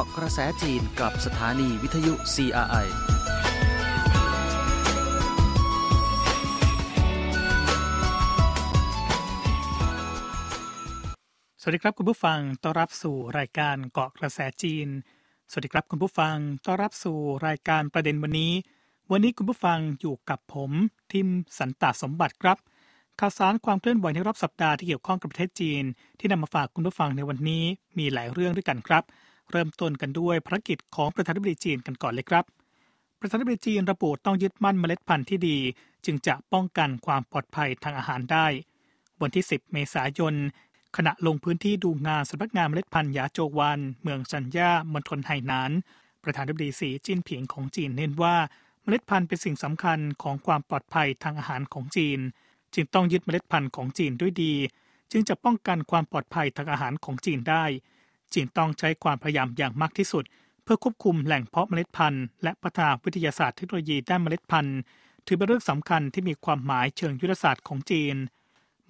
าะกระแสจีนกับสถานีวิทยุ CRI สวัสดีครับคุณผู้ฟัง ต้อนรับสู่รายการเกาะกระแสจีน สวัสดีครับคุณผู้ฟัง ต้อนรับสู่รายการประเด็นวันนี้ วันนี้คุณผู้ฟังอยู่กับผมทิมสันตสมบัติครับ ข่าวสารความเคลื่อนไหวในรอบสัปดาห์ที่เกี่ยวข้องกับประเทศจีน ที่นำมาฝากคุณผู้ฟังในวันนี้มีหลายเรื่องด้วยกันครับ เริ่มต้นกันด้วยภารกิจของประธานาธิบดีจีนกันก่อนเลยครับ ประธานาธิบดีจีนระบุต้องยึดมั่นเมล็ดพันธุ์ที่ดี จึงจะป้องกันความปลอดภัยทางอาหารได้ วันที่ 10 เมษายน ขณะลงพื้นที่ดูงานสำนักงานเมล็ดพันธุ์ยาโจวานเมืองซันย่ามณฑลไหหนาน ประธานาธิบดีสีจิ้นผิงของจีนเน้นว่าเมล็ดพันธุ์เป็นสิ่งสำคัญของความปลอดภัยทางอาหารของจีน จึงต้องยึดเมล็ดพันธุ์ของจีนด้วยดี จึงจะป้องกันความปลอดภัยทางอาหารของจีนได้ จีนต้องใช้ความพยายามอย่างมากที่สุด เพื่อควบคุมแหล่งเพาะเมล็ดพันธุ์และพัฒนาวิทยาศาสตร์เทคโนโลยีด้านเมล็ดพันธุ์ ถือเป็นเรื่องสำคัญที่มีความหมายเชิงยุทธศาสตร์ของจีน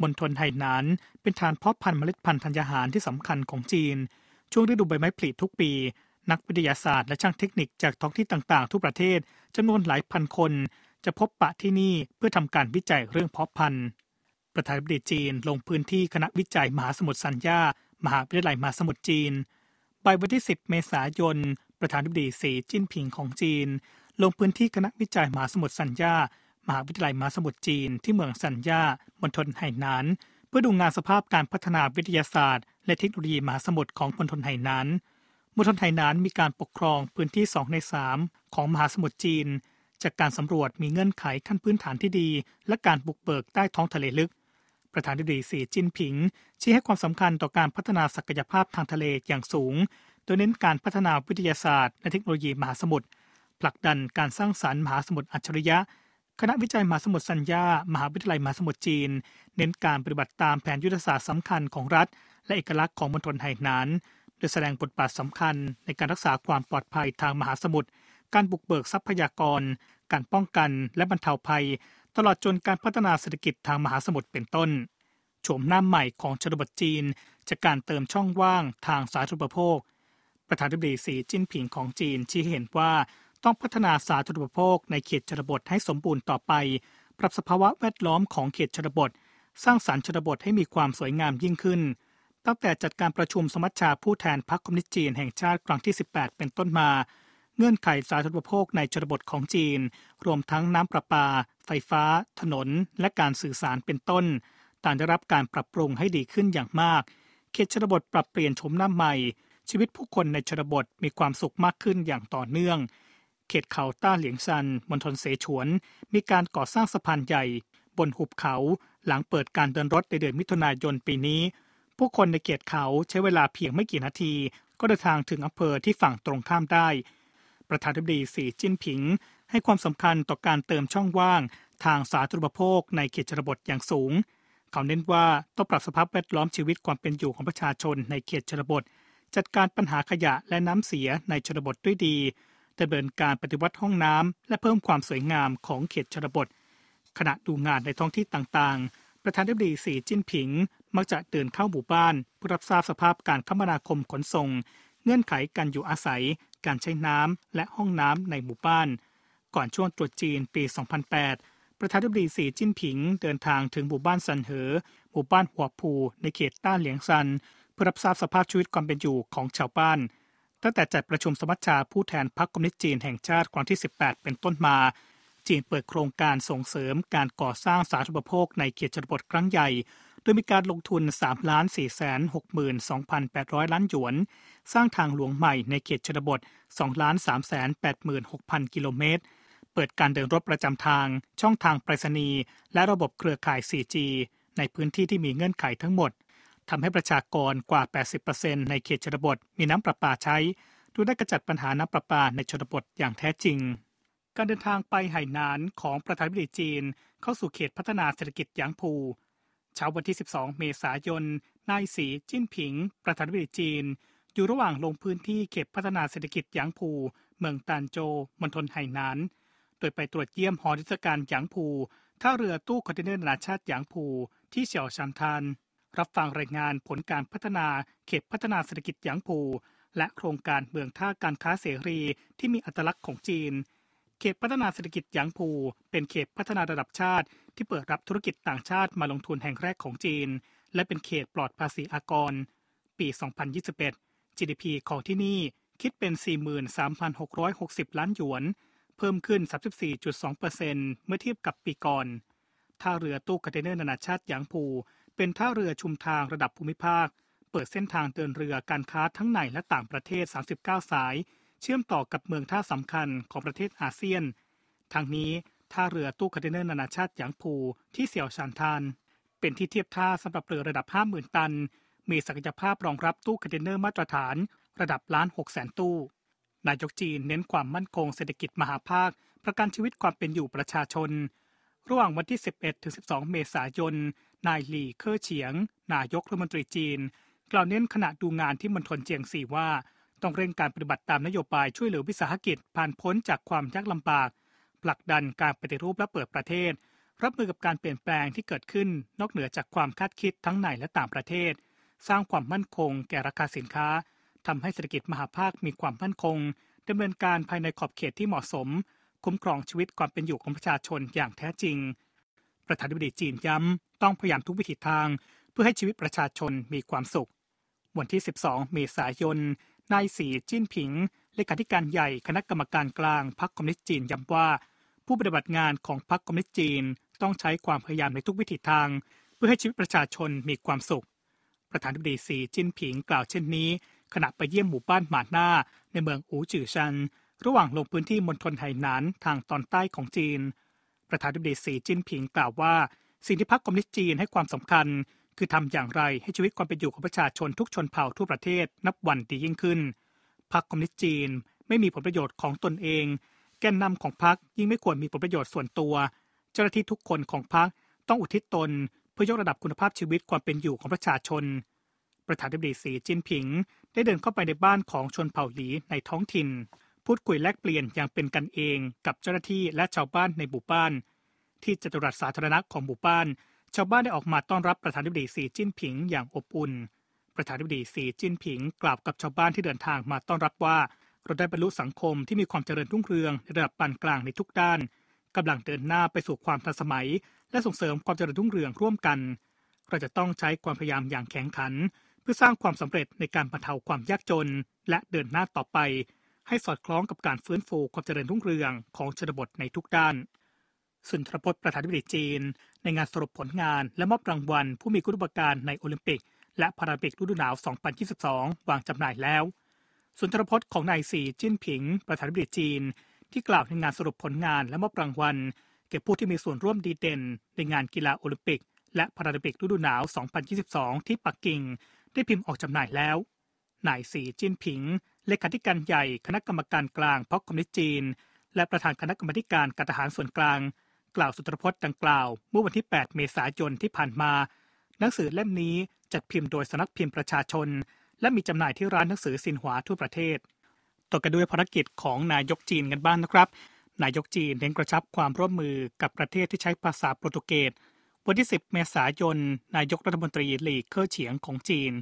มณฑลไหหนานเป็นฐานเพาะพันธุ์เมล็ดพันธุ์ธัญญาหารที่สำคัญของจีน ช่วงฤดูใบไม้ผลิทุกปี นักวิทยาศาสตร์และช่างเทคนิคจากท้องที่ต่างๆ ทุกประเทศจำนวนหลายพันคน จะพบปะที่นี่เพื่อทำการวิจัยเรื่องเพาะพันธุ์ประธานาธิบดีจีนลงพื้นที่คณะวิจัยมหาสมุทรสัญญา มหาวิทยาลัยมหาสมุทรจีนบ่ายวันที่ 10 เมษายน ประธานาธิบดีสีจิ้นผิงของจีน ลงพื้นที่คณะวิจัยมหาสมุทรสัญญามหาวิทยาลัยมหาสมุทรจีนที่เมืองสัญญามณฑลไหหนาน เพื่อดูงานสภาพการพัฒนาวิทยาศาสตร์ และเทคโนโลยีมหาสมุทรของมณฑลไหหนานมณฑลไหหนานมีการปกครองพื้นที่ 2 ใน 3 ของมหาสมุทรจีน จากการสำรวจมีเงื่อนไขขั้นพื้นฐานที่ดี และการบุกเบิกใต้ท้องทะเลลึก ประธานาธิบดีสีจิ้นผิง ชี้ให้ความสำคัญต่อการพัฒนาศักยภาพทางทะเลอย่างสูง โดยเน้นการพัฒนาวิทยาศาสตร์ และเทคโนโลยีมหาสมุทรผลักดันการสร้างสารรค์มหาสมุทรอัจฉริยะ คณะวิจัยมหาสมุทรสัญญา มหาวิทยาลัยมหาสมุทรจีน เน้นการปฏิบัติตามแผนยุทธศาสตร์สำคัญของรัฐ และเอกลักษณ์ของมณฑลไหหนานโดยแสดงบทบาทสำคัญในการรักษาความปลอดภัยทางมหาสมุทรการบุกเบิกทรัพยากร การป้องกันและบรรเทาภัย ตลอดจนการพัฒนาเศรษฐกิจทางมหาสมุทรเป็นต้นโฉมหน้าใหม่ของชนบทจีน จากการเติมช่องว่างทางสาธารณูปโภค ประธานาธิบดีสีจิ้นผิงของจีนชี้เห็นว่าต้องพัฒนาสาธารณูปโภคในเขตชนบทให้สมบูรณ์ต่อไป ปรับสภาวะแวดล้อมของเขตชนบท สร้างสรรค์ชนบทให้มีความสวยงามยิ่งขึ้น ตั้งแต่จัดการประชุมสมัชชาผู้แทนพรรคคอมมิวนิสต์จีนแห่งชาติครั้งที่ 18 เป็นต้นมา เงื่อนไขสาธารณูปโภคในชนบทของจีน รวมทั้งน้ำประปา ไฟฟ้า ถนน และการสื่อสารเป็นต้น ต่างได้รับการปรับปรุงให้ดีขึ้นอย่างมาก เขตชนบทปรับเปลี่ยนโฉมหน้าใหม่ ชีวิตผู้คนในชนบทมีความสุขมากขึ้นอย่างต่อเนื่อง เขตเขาต้าเหลียงซันมณฑลเสฉวน มีการก่อสร้างสะพานใหญ่ บนหุบเขาหลังเปิดการเดินรถในเดือนมิถุนายนปีนี้ ผู้คนในเขตเขาใช้เวลาเพียงไม่กี่นาที ก็เดินทางถึงอำเภอที่ฝั่งตรงข้ามได้ ประธานาธิบดีสีจิ้นผิง ให้ความสำคัญต่อการเติมช่องว่างทางสาธารณูปโภคในเขตชนบทอย่างสูง เขาเน้นว่าต้องปรับสภาพแวดล้อมชีวิตความเป็นอยู่ของประชาชนในเขตชนบท จัดการปัญหาขยะและน้ำเสียในชนบทด้วยดีดำเนินการปฏิวัติห้องน้ำและเพิ่มความสวยงามของเขตชนบท ขณะดูงานในท้องที่ต่างๆ ประธานาธิบดีสีจิ้นผิง มักจะเดินเข้าหมู่บ้านเพื่อรับทราบสภาพการคมนาคมขนส่ง เงื่อนไขการอยู่อาศัย การใช้น้ำและห้องน้ำในหมู่บ้าน ก่อนช่วงตรุษจีนปี 2008 ประธานาธิบดีสีจิ้นผิงเดินทางถึงหมู่บ้านซันเหอ หมู่บ้านหัวผูในเขตต้านเหลียงซัน เพื่อรับทราบสภาพชีวิตความเป็นอยู่ของชาวบ้าน ตั้งแต่จัดประชุมสมัชชาผู้แทนพรรคคอมมิวนิสต์จีนแห่งชาติครั้งที่ 18 เป็นต้นมา จีนเปิดโครงการส่งเสริมการก่อสร้างสาธารณูปโภคในเขตชนบทครั้งใหญ่โดยมีการลงทุน 3 ล้าน4แสน62,800 ล้านหยวน สร้างทางหลวงใหม่ในเขตชนบท 2 ล้าน3แสน86,000 กิโลเมตร ปิดการเดินรถประจำทาง ช่องทางไปรษณีย์และระบบเครือข่าย 4G ในพื้นที่ที่มีเงื่อนไขทั้งหมดทำให้ประชากรกว่า 80%ในเขตชนบทมีน้ำประปาใช้ดยได้กระจัดปัญหาน้ำประปาในชนบทอย่างแท้จริง การเดินทางไปไหหนานของประธานาธิบดีจีน เข้าสู่เขตพัฒนาเศรษฐกิจหยางพูเช้าวันที่ 12 เมษายน นายสีจิ้นผิง ประธานาธิบดีจีน อยู่ระหว่างลงพื้นที่เขตพัฒนาเศรษฐกิจหยางพูเมืองตานโจ มณฑลไหหนาน โดยไปตรวจเยี่ยมหอนิทรรศการหยางพูท่าเรือตู้คอนเทนเนอร์นานาชาติหยางผูที่เสี่ยวชานทานรับฟังรายงานผลการพัฒนาเขตพัฒนาเศรษฐกิจหยางผูและโครงการเมืองท่าการค้าเสรีที่มีอัตลักษณ์ของจีน เขตพัฒนาเศรษฐกิจหยางผูเป็นเขตพัฒนาระดับชาติ ที่เปิดรับธุรกิจต่างชาติมาลงทุนแห่งแรกของจีน และเป็นเขตปลอดภาษีอากร ปี 2021 GDP ของที่นี่คิดเป็น 43,660 ล้านหยวน เพิ่มขึ้น 34.2%เมื่อเทียบกับปีก่อน ท่าเรือตู้คอนเทนเนอร์นานาชาติหยางผูเป็นท่าเรือชุมทางระดับภูมิภาค เปิดเส้นทางเดินเรือการค้าทั้งในและต่างประเทศ 39 สาย เชื่อมต่อกับเมืองท่าสำคัญของประเทศอาเซียน ทางนี้ท่าเรือตู้คอนเทนเนอร์นานาชาติหยางผูที่เสี่ยวชานทาน เป็นที่เทียบท่าสำหรับเรือระดับ 50,000 ตัน มีศักยภาพรองรับตู้คอนเทนเนอร์มาตรฐาน ระดับล้าน6แสนตู้ นายกจีนเน้นความมั่นคงเศรษฐกิจมหาภาค ประกันชีวิตความเป็นอยู่ประชาชน ระหว่างวันที่ 11-12 เมษายน นายหลี่เค่อเฉียง นายกรัฐมนตรีจีน กล่าวเน้นขณะดูงานที่มณฑลเจียงซีว่า ต้องเร่งการปฏิบัติตามนโยบายช่วยเหลือวิสาหกิจผ่านพ้นจากความยากลำบากผลักดันการปฏิรูปและเปิดประเทศ รับมือกับการเปลี่ยนแปลงที่เกิดขึ้นนอกเหนือจากความคาดคิดทั้งในและต่างประเทศ สร้างความมั่นคงแก่ราคาสินค้า ทำให้เศรษฐกิจมหาภาคมีความมั่นคงดำเนินการภายในขอบเขตที่เหมาะสม คุ้มครองชีวิตความเป็นอยู่ของประชาชนอย่างแท้จริง ประธานาธิบดีจีนย้ำต้องพยายามทุกวิถีทาง เพื่อให้ชีวิตประชาชนมีความสุข วันที่ 12 เมษายนนายสีจิ้นผิงเลขาธิการใหญ่คณะกรรมการกลางพรรคคอมมิวนิสต์จีนย้ำว่า ผู้ปฏิบัติงานของพรรคคอมมิวนิสต์จีน ต้องใช้ความพยายามในทุกวิถีทาง เพื่อให้ชีวิตประชาชนมีความสุข ประธานาธิบดีสีจิ้นผิงกล่าวเช่นนี้ ขณะไปเยี่ยมหมู่บ้านหมาดหน้า ในเมืองอูจือชัน ระหว่างลงพื้นที่มณฑลไหหนานทางตอนใต้ของจีน ประธานาธิบดีสีจิ้นผิงกล่าวว่า สิ่งที่พรรคคอมมิวนิสต์จีนให้ความสำคัญ คือทำอย่างไรให้ชีวิตความเป็นอยู่ของประชาชนทุกชนเผ่าทั่วประเทศนับวันดียิ่งขึ้นพรรคคอมมิวนิสต์จีนไม่มีผลประโยชน์ของตนเอง แกนนำของพรรคยิ่งไม่ควรมีผลประโยชน์ส่วนตัว เจ้าหน้าที่ทุกคนของพรรคต้องอุทิศตน เพื่อยกระดับคุณภาพชีวิตความเป็นอยู่ของประชาชน ประธานาธิบดีสีจิ้นผิง ได้เดินเข้าไปในบ้านของชนเผ่าหลีในท้องถิ่น พูดคุยแลกเปลี่ยนอย่างเป็นกันเองกับเจ้าหน้าที่และชาวบ้านในหมู่บ้าน ที่จตุรัสสาธารณะของหมู่บ้าน ชาวบ้านได้ออกมาต้อนรับประธานาธิบดีสีจิ้นผิงอย่างอบอุ่น ประธานาธิบดีสีจิ้นผิงกล่าวกับชาวบ้านที่เดินทางมาต้อนรับว่าเราได้บรรลุสังคมที่มีความเจริญรุ่งเรืองในระดับปานกลางในทุกด้านกำลังเดินหน้าไปสู่ความทันสมัย และส่งเสริมความเจริญรุ่งเรืองร่วมกัน เราจะต้องใช้ความพยายามอย่างแข็งขัน พื่อสร้างความสำเร็จในการบรรเทาความยากจน และเดินหน้าต่อไป ให้สอดคล้องกับการฟื้นฟูความเจริญรุ่งเรืองของชนบทในทุกด้านสุนทรพจน์ประธานาธิบดีจีน ในงานสรุปผลงานและมอบรางวัล ผู้มีคุณูปการในโอลิมปิก และพาราลิมปิกฤดูหนาว 2022 วางจำหน่ายแล้ว สุนทรพจน์ของนายสีจิ้นผิง ประธานาธิบดีจีน ที่กล่าวในงานสรุปผลงานและมอบรางวัลแก่ผู้ที่มีส่วนร่วมดีเด่น ในงานกีฬาโอลิมปิก และพาราลิมปิกฤดูหนาว 2022 ที่ปักกิ่ง ได้พิมพ์ออกจำหน่ายแล้ว นายสีจิ้นผิง เลขาธิการใหญ่คณะกรรมการกลางพรรคคอมมิวนิสต์จีน และประธานคณะกรรมการการทหารส่วนกลาง กล่าวสุนทรพจน์ดังกล่าว เมื่อวันที่ 8 เมษายนที่ผ่านมา หนังสือเล่มนี้จัดพิมพ์โดยสำนักพิมพ์ประชาชน และมีจำหน่ายที่ร้านหนังสือสินหวาทั่วประเทศต่อกันด้วยภารกิจของนายกจีนกันบ้างนนะครับ นายกจีนเน้นกระชับความร่วมมือกับประเทศที่ใช้ภาษาโปรตุเกส วันที่ 10 เมษายน นายกรัฐมนตรีหลีเคอเฉียงของจีน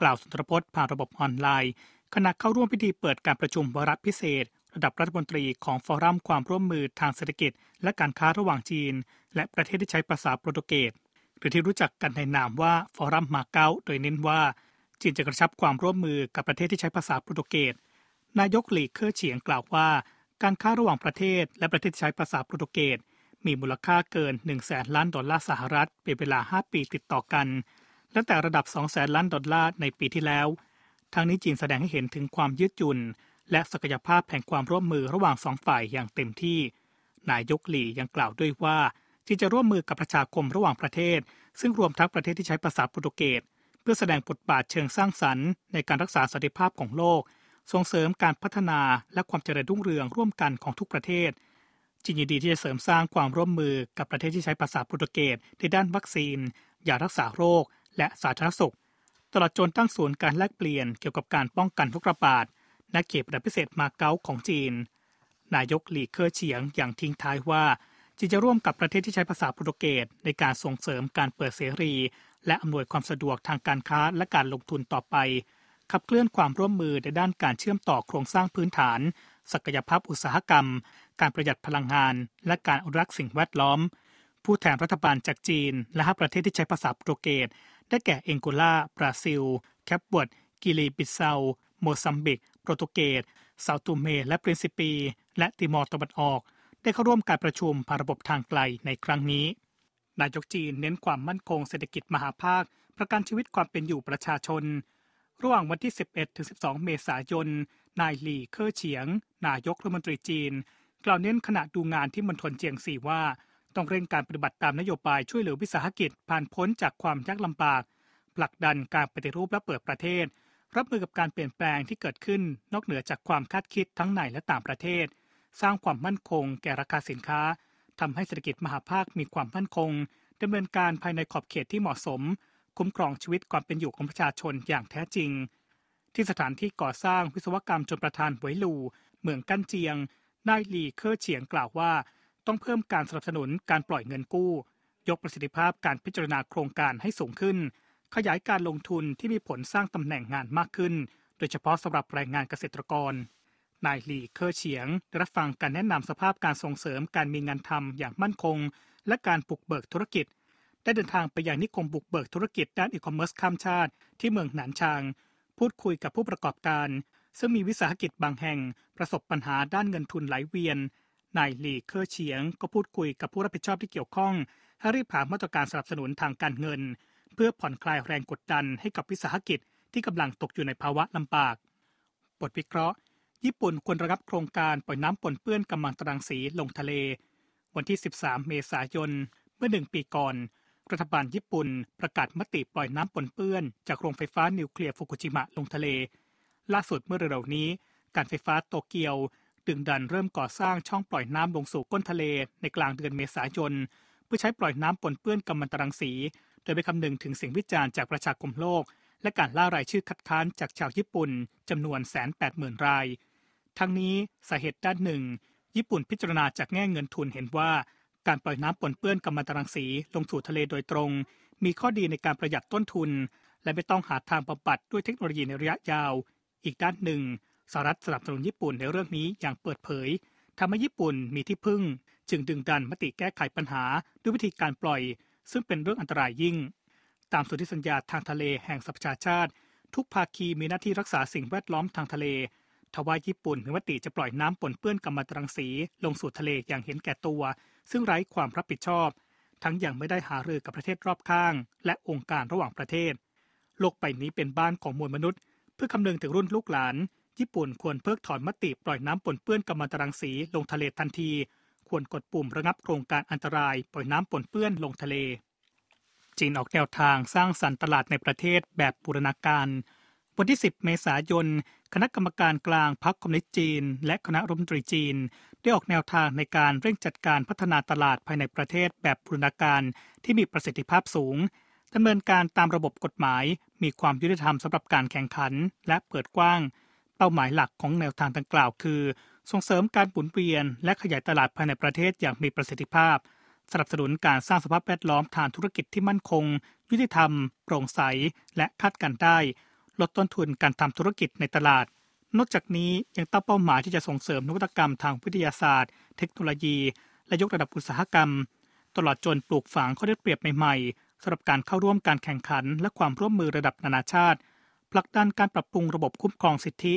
กล่าวสุนทรพจน์ผ่านระบบออนไลน์ขณะเข้าร่วมพิธีเปิดการประชุมวาระพิเศษ ระดับรัฐมนตรีของฟอรัมความร่วมมือทางเศรษฐกิจ และการค้าระหว่างจีน และประเทศที่ใช้ภาษาโปรตุเกสหรือที่รู้จักกันในนามว่าฟอรัมมาเก๊าโดยเน้นว่า จีนจะกระชับความร่วมมือกับประเทศที่ใช้ภาษาโปรตุเกสนายกหลีเคอเฉียงกล่าวว่า การค้าระหว่างประเทศและประเทศที่ใช้ภาษาโปรตุเกส มีมูลค่าเกิน1แสนล้านดอลลาร์สหรัฐเป็นเวลา 5 ปีติดต่อกัน และแตะระดับ2แสนล้านดอลลาร์ในปีที่แล้วทางนี้จีนแสดงให้เห็นถึงความยืดหยุ่น และศักยภาพแห่งความร่วมมือระหว่างสองฝ่ายอย่างเต็มที่ นายกหลี่ยังกล่าวด้วยว่าจีนจะร่วมมือกับประชาคมระหว่างประเทศ ซึ่งรวมทั้งประเทศที่ใช้ภาษาโปรตุเกสเพื่อแสดงบทบาทเชิงสร้างสรรค์ในการรักษาสันติภาพของโลก ส่งเสริมการพัฒนาและความเจริญรุ่งเรืองร่วมกันของทุกประเทศ จีนยินดีที่จะเสริมสร้างความร่วมมือกับประเทศที่ใช้ภาษาโปรตุเกสในด้านวัคซีนยารักษาโรค และสาธารณสุข ตลอดจนตั้งศูนย์การแลกเปลี่ยนเกี่ยวกับการป้องกันโรคระบาดณเขตประดับพิเศษมาเก๊าของจีน นายกหลีเคอเฉียงอย่างทิ้งท้ายว่าจีนจะร่วมกับประเทศที่ใช้ภาษาโปรตุเกสในการส่งเสริมการเปิดเสรี และอำนวยความสะดวกทางการค้าและการลงทุนต่อไป ขับเคลื่อนความร่วมมือในด้านการเชื่อมต่อโครงสร้างพื้นฐาน ศักยภาพอุตสาหกรรม การประหยัดพลังงาน และการอนุรักษ์สิ่งแวดล้อม ผู้แทนรัฐบาลจากจีน และห้าประเทศที่ใช้ภาษาโปรตุเกสได้แก่แองโกลาบราซิล เคปเวิร์ดกินีบิสเซาโมซัมบิก โปรตุเกสเซาตูเม และปรินซิปี และติมอร์ตะวันออก ได้เข้าร่วมการประชุมผ่านระบบทางไกลในครั้งนี้ นายกจีนเน้นความมั่นคงเศรษฐกิจมหภาค ประกันชีวิตความเป็นอยู่ประชาชน ระหว่างวันที่ 11 ถึง 12 เมษายน นายหลี่ เคอเฉียง นายกรัฐมนตรีจีน กล่าวเน้นขณะดูงานที่มณฑลเจียงซีว่า ต้องเร่งการปฏิบัติตามนโยบายช่วยเหลือวิสาหกิจผ่านพ้นจากความยากลำบากผลักดันการปฏิรูปและเปิดประเทศ รับมือกับการเปลี่ยนแปลงที่เกิดขึ้นนอกเหนือจากความคาดคิดทั้งในและต่างประเทศ สร้างความมั่นคง แก่ราคาสินค้าทำให้เศรษฐกิจมหาภาคมีความมั่นคงดำเนินการภายในขอบเขตที่เหมาะสม คุ้มครองชีวิตความเป็นอยู่ของประชาชนอย่างแท้จริง ที่สถานที่ก่อสร้างวิศวกรรมชลประทานหวยลูเมืองกั้นเจียง นายหลีเคอร์เฉียงกล่าวว่า ต้องเพิ่มการสนับสนุนการปล่อยเงินกู้ ยกประสิทธิภาพการพิจารณาโครงการให้สูงขึ้น ขยายการลงทุนที่มีผลสร้างตำแหน่งงานมากขึ้น โดยเฉพาะสำหรับแรงงานเกษตรกรนายหลีเคอร์เฉียงได้รับฟังการแนะนำสภาพการส่งเสริมการมีงานทำอย่างมั่นคง และการบุกเบิกธุรกิจ ได้เดินทางไปยังนิคมบุกเบิกธุรกิจด้านอีคอมเมิร์ซข้ามชาติที่เมืองหนานชาง พูดคุยกับผู้ประกอบการ ซึ่งมีวิสาหกิจบางแห่งประสบปัญหาด้านเงินทุนไหลเวียน นายหลีเคอร์เฉียงก็พูดคุยกับผู้รับผิดชอบที่เกี่ยวข้อง ให้รีบหามาตรการสนับสนุนทางการเงิน เพื่อผ่อนคลายแรงกดดันให้กับวิสาหกิจที่กำลังตกอยู่ในภาวะลำบาก บทวิเคราะห์ ญี่ปุ่นควรระงับโครงการปล่อยน้ำปนเปื้อนกำมังตรังสีลงทะเล วันที่ 13 เมษายน เมื่อหนึ่งปีก่อน รัฐบาลญี่ปุ่นประกาศมติปล่อยน้ำปนเปื้อนจากโรงไฟฟ้านิวเคลียร์ฟุกุชิมะลงทะเล ล่าสุดเมื่อเร็วๆนี้ การไฟฟ้าโตเกียวดึงดันเริ่มก่อสร้างช่องปล่อยน้ำลงสู่ก้นทะเลในกลางเดือนเมษายน เพื่อใช้ปล่อยน้ำปนเปื้อนกำมันตรังสี โดยไปคำนึงถึงเสียงวิจารณ์จากประชาคมโลก และการล่ารายชื่อคัดค้านจากชาวญี่ปุ่นจำนวนแสนแปดหมื่นราย ทั้งนี้สาเหตุด้านหนึ่ง ญี่ปุ่นพิจารณาจากแง่เงินทุนเห็นว่า การปล่อยน้ำปนเปื้อนกัมมันตรังสีลงสู่ทะเลโดยตรง มีข้อดีในการประหยัดต้นทุน และไม่ต้องหาทางบำบัดด้วยเทคโนโลยีในระยะยาว อีกด้านหนึ่งสหรัฐสนับสนุนญี่ปุ่นในเรื่องนี้อย่างเปิดเผยทำให้ญี่ปุ่นมีที่พึ่ง จึงดึงดันมติแก้ไขปัญหาด้วยวิธีการปล่อย ซึ่งเป็นเรื่องอันตรายยิ่ง ตามสนธิสัญญาทางทะเลแห่งสหประชาชาติ ทุกภาคีมีหน้าที่รักษาสิ่งแวดล้อมทางทะเลทว่าญี่ปุ่นมีมติจะปล่อยน้ำปนเปื้อนกัมมันตรังสีลงสู่ทะเลอย่างเห็นแก่ตัว ซึ่งไร้ความรับผิดชอบ ทั้งยังไม่ได้หารือกับประเทศรอบข้าง และองค์การระหว่างประเทศ โลกใบนี้เป็นบ้านของมวลมนุษย์ พื่อคำนึงถึงรุ่นลูกหลาน ญี่ปุ่นควรเพิกถอนมติปล่อยน้ำปนเปื้อนกัมมันตรังสีลงทะเลทันที ควรกดปุ่มระงับโครงการอันตราย ปล่อยน้ำปนเปื้อนลงทะเล จีนออกแนวทางสร้างสรรค์ตลาดในประเทศแบบบูรณาการ วันที่ 10 เมษายน คณะกรรมการกลางพรรคคอมมิวนิสต์จีน และคณะรัฐมนตรีจีน ได้ออกแนวทางในการเร่งจัดการพัฒนาตลาดภายในประเทศแบบบูรณาการที่มีประสิทธิภาพสูงดำเนินการตามระบบกฎหมาย มีความยุติธรรมสำหรับการแข่งขัน และเปิดกว้าง เป้าหมายหลักของแนวทางดังกล่าวคือ ส่งเสริมการหมุนเวียน และขยายตลาดภายในประเทศอย่างมีประสิทธิภาพ สนับสนุนการสร้างสภาพแวดล้อมทางธุรกิจที่มั่นคง ยุติธรรม โปร่งใส และคาดการได้ ลดต้นทุนการทำธุรกิจในตลาด นอกจากนี้ยังตั้งเป้าหมายที่จะส่งเสริมนวัตกรรมทางวิทยาศาสตร์ เทคโนโลยี และยกระดับอุตสาหกรรม ตลอดจนปลูกฝังข้อได้เปรียบใหม่ๆ สำหรับการเข้าร่วมการแข่งขันและความร่วมมือระดับนานาชาติผลักดันการปรับปรุงระบบคุ้มครองสิทธิ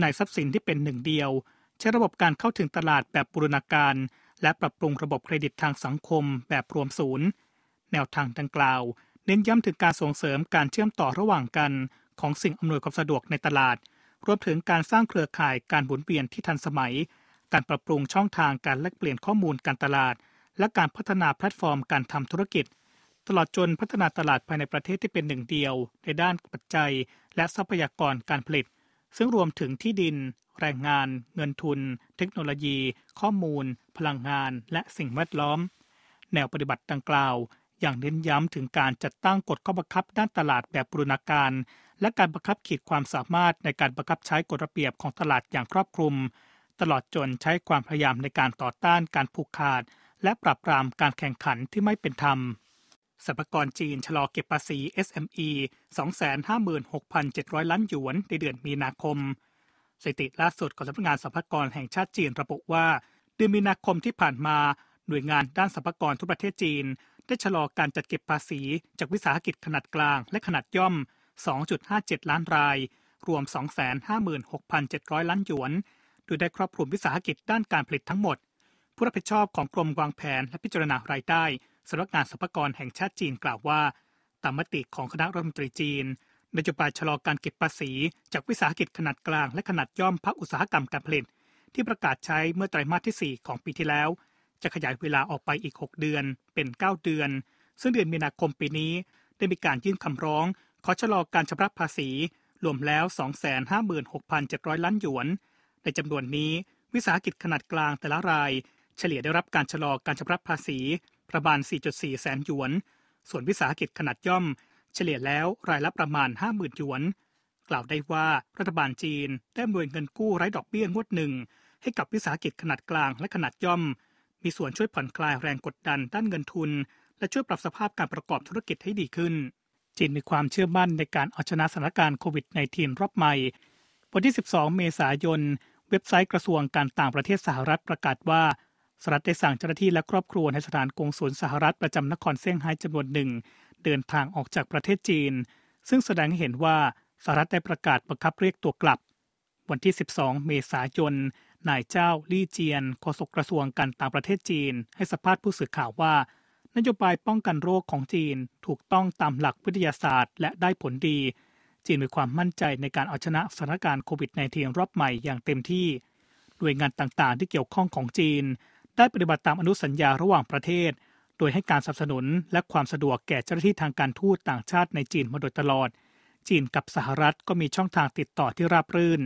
ในทรัพย์สินที่เป็นหนึ่งเดียว ใช้ระบบการเข้าถึงตลาดแบบบูรณาการ และปรับปรุงระบบเครดิตทางสังคมแบบรวมศูนย์ แนวทางดังกล่าว เน้นย้ำถึงการส่งเสริมการเชื่อมต่อระหว่างกันของสิ่งอำนวยความสะดวกในตลาด รวมถึงการสร้างเครือข่ายการหมุนเวียนที่ทันสมัย การปรับปรุงช่องทางการแลกเปลี่ยนข้อมูลการตลาด และการพัฒนาแพลตฟอร์มการทำธุรกิจ ตลอดจนพัฒนาตลาดภายในประเทศที่เป็นหนึ่งเดียว ในด้านปัจจัย และทรัพยากรการผลิต ซึ่งรวมถึงที่ดิน แรงงาน เงินทุน เทคโนโลยี ข้อมูล พลังงาน และสิ่งแวดล้อม แนวปฏิบัติดังกล่าว อย่างเน้นย้ำถึงการจัดตั้งกฎข้อบังคับด้านตลาดแบบบรูรณาการ และการบังคับขีดความสามารถในการบังคับใช้กฎระเบียบของตลาดอย่างครอบคลุม ตลอดจนใช้ความพยายามในการต่อต้านการผูกขาด และปราบปรามการแข่งขันที่ไม่เป็นธรรม สรรพากรจีนชะลอเก็บภาษี SME 256,700 ล้านหยวนในเดือนมีนาคม สถิติล่าสุดของสำนักงานสรรพากรแห่งชาติจีนระบุว่า เดือนมีนาคมที่ผ่านมา หน่วยงานด้านสรรพากรทุกประเทศจีน ได้ชะลอการจัดเก็บภาษีจากวิสาหกิจขนาดกลางและขนาดย่อม 2.57 ล้านราย รวม 256,700 ล้านหยวน โดยได้ครอบคลุมวิสาหกิจด้านการผลิตทั้งหมด ผู้รับผิดชอบของกรมวางแผนและพิจารณารายได้ สำนักงานสรรพากรแห่งชาติจีนกล่าวว่าตามมติของคณะรัฐมนตรีจีนนโยบายชะลอการเก็บภาษี จากวิสาหกิจขนาดกลางและขนาดย่อมภาคอุตสาหกรรมการผลิต ที่ประกาศใช้เมื่อไตรมาสที่ 4 ของปีที่แล้ว จะขยายเวลาออกไปอีก 6 เดือน เป็น 9 เดือน ซึ่งเดือนมีนาคมปีนี้ได้มีการยื่นคำร้อง ขอชะลอการชำระภาษี รวมแล้ว 256,700 ล้านหยวน ในจำนวนนี้ วิสาหกิจขนาดกลางแต่ละราย เฉลี่ยได้รับการชะลอการชำระภาษี ประมาณ 4.4 แสนหยวน ส่วนวิสาหกิจขนาดย่อม เฉลี่ยแล้วรายละประมาณ 50,000หยวน กล่าวได้ว่ารัฐบาลจีนได้อำนวยเงินกู้ไร้ดอกเบี้ยงวดหนึ่ง ให้กับวิสาหกิจขนาดกลางและขนาดย่อม มีส่วนช่วยผ่อนคลายแรงกดดันด้านเงินทุน และช่วยปรับสภาพการประกอบธุรกิจให้ดีขึ้น จีนมีความเชื่อมั่นในการเอาชนะสถานการณ์โควิด -19 รอบใหม่วันที่ 12 เมษายน เว็บไซต์กระทรวงการต่างประเทศสหรัฐประกาศว่า สหรัฐได้สั่งเจ้าหน้าที่และครอบครัวในสถานกงสุลสหรัฐประจำนครเซี่ยงไฮ้จำนวนหนึ่ง เดินทางออกจากประเทศจีน ซึ่งแสดงให้เห็นว่าสหรัฐได้ประกาศบังคับเรียกตัวกลับ วันที่ 12 เมษายนนายเจ้าลี่เจียนโฆษกกระทรวงการต่างประเทศจีน ให้สัมภาษณ์ผู้สื่อข่าวว่า นโยบายป้องกันโรคของจีนถูกต้องตามหลักวิทยาศาสตร์ และได้ผลดี จีนมีความมั่นใจในการเอาชนะสถานการณ์โควิด -19 รอบใหม่อย่างเต็มที่หน่วยงานต่างๆ ที่เกี่ยวข้องของจีน ได้ปฏิบัติตามอนุสัญญาระหว่างประเทศ โดยให้การสนับสนุนและความสะดวกแก่เจ้าหน้าที่ทางการทูตต่างชาติในจีนมาโดยตลอด จีนกับสหรัฐก็มีช่องทางติดต่อที่ราบรื่น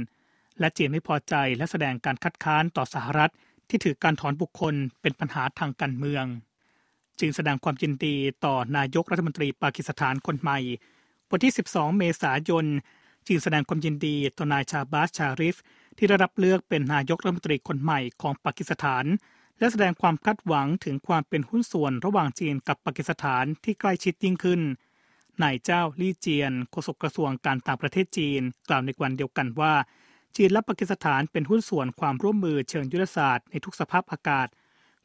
และจีนไม่พอใจและแสดงการคัดค้านต่อสหรัฐ ที่ถือการถอนบุคคลเป็นปัญหาทางการเมืองจีนแสดงความยินดีต่อนายกรัฐมนตรีปากีสถานคนใหม่ วันที่ 12 เมษายนจีนแสดงความยินดีต่อนายชาบาสชาริฟที่ได้รับเลือกเป็นนายกรัฐมนตรีคนใหม่ของปากีสถาน และแสดงความคาดหวังถึงความเป็นหุ้นส่วนระหว่างจีนกับปากีสถานที่ใกล้ชิดยิ่งขึ้นนายเจ้าลี่เจียนโฆษกกระทรวงการต่างประเทศจีน กล่าวในวันเดียวกันว่า จีนและปากีสถานเป็นหุ้นส่วนความร่วมมือเชิงยุทธศาสตร์ในทุกสภาพอากาศ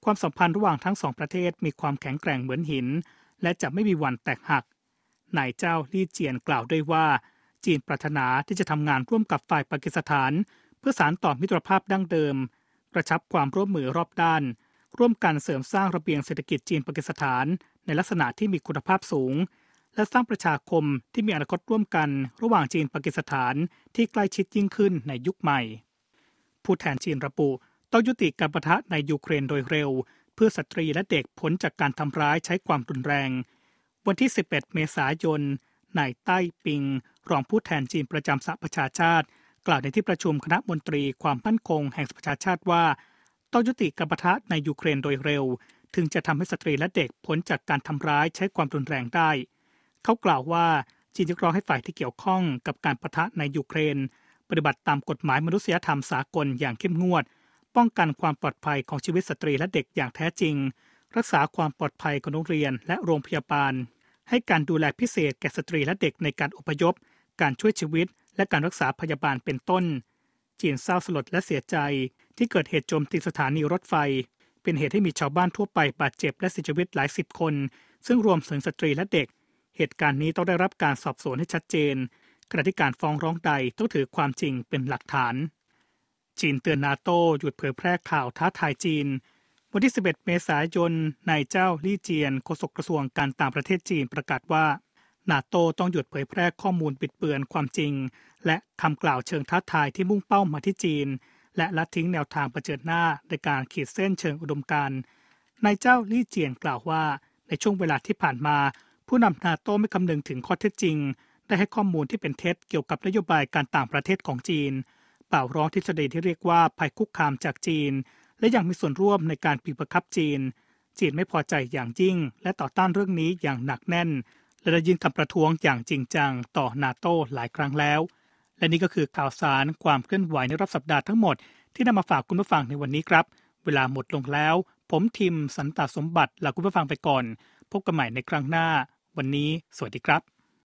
ความสัมพันธ์ระหว่างทั้งสองประเทศมีความแข็งแกร่งเหมือนหิน และจะไม่มีวันแตกหักนายเจ้าลี่เจียนกล่าวด้วยว่า จีนปรารถนาที่จะทำงานร่วมกับฝ่ายปากีสถาน เพื่อสานต่อมิตรภาพดั้งเดิม กระชับความร่วมมือรอบด้าน ร่วมกันเสริมสร้างระเบียงเศรษฐกิจจีนปากีสถาน ในลักษณะที่มีคุณภาพสูง และสร้างประชาคมที่มีอนาคตร่วมกัน ระหว่างจีนปากีสถานที่ใกล้ชิดยิ่งขึ้นในยุคใหม่ ผู้แทนจีนระบุต้องยุติการประทะในยูเครนโดยเร็ว เพื่อสตรีและเด็กพ้นจากการทำร้ายใช้ความรุนแรง วันที่ 11 เมษายนนายไต้ปิง รองผู้แทนจีนประจำสหประชาชาติ กล่าวในที่ประชุมคณะมนตรีความมั่นคงแห่งประชาชาติว่า ต้องยุติการปะทะในยูเครนโดยเร็ว ถึงจะทำให้สตรีและเด็กพ้นจากการทำร้ายใช้ความรุนแรงได้ เขากล่าวว่าจีนจะรอให้ฝ่ายที่เกี่ยวข้องกับการปะทะในยูเครน ปฏิบัติตามกฎหมายมนุษยธรรมสากลอย่างเข้มงวด ป้องกันความปลอดภัยของชีวิตสตรีและเด็กอย่างแท้จริง รักษาความปลอดภัยของโรงเรียนและโรงพยาบาล ให้การดูแลพิเศษแก่สตรีและเด็กในการอพยพ การช่วยชีวิต และการรักษาพยาบาลเป็นต้น จีนเศร้าสลดและเสียใจที่เกิดเหตุโจมตีสถานีรถไฟ เป็นเหตุให้มีชาวบ้านทั่วไปบาดเจ็บและเสียชีวิตหลายสิบคน ซึ่งรวมถึงสตรีและเด็ก เหตุการณ์นี้ต้องได้รับการสอบสวนให้ชัดเจนขณะที่การฟ้องร้องใดต้องถือความจริงเป็นหลักฐาน จีนเตือนนาโตหยุดเผยแพร่ข่าวท้าทายจีน วันที่ 11 เมษายนนายเจ้าลี่เจียนโฆษกกระทรวงการต่างประเทศจีนประกาศว่า นาโตต้องหยุดเผยแพร่ข้อมูลปิดเบือนความจริง และคำกล่าวเชิงท้าทายที่มุ่งเป้ามาที่จีน และละทิ้งแนวทางประเจิดหน้าในการขีดเส้นเชิงอุดมการนายเจ้าลี่เจียนกล่าวว่า ในช่วงเวลาที่ผ่านมา ผู้นำนาโตไม่คำนึงถึงข้อเท็จจริง ได้ให้ข้อมูลที่เป็นเท็จเกี่ยวกับนโยบายการต่างประเทศของจีนเป่าร้องทฤษฎีที่เรียกว่าภัยคุกคามจากจีน และยังมีส่วนร่วมในการปีบังคับจีน จีนไม่พอใจอย่างยิ่ง และต่อต้านเรื่องนี้อย่างหนักแน่น และได้ยินคำประท้วงอย่างจริงจังต่อนาโตหลายครั้งแล้ว และนี่ก็คือข่าวสารความเคลื่อนไหวในรอบสัปดาห์ทั้งหมดที่นำมาฝากคุณผู้ฟังในวันนี้ครับ เวลาหมดลงแล้ว ผมทิมสันตสมบัติลาคุณผู้ฟังไปก่อน พบกันใหม่ในครั้งหน้า วันนี้ สวัสดีครับ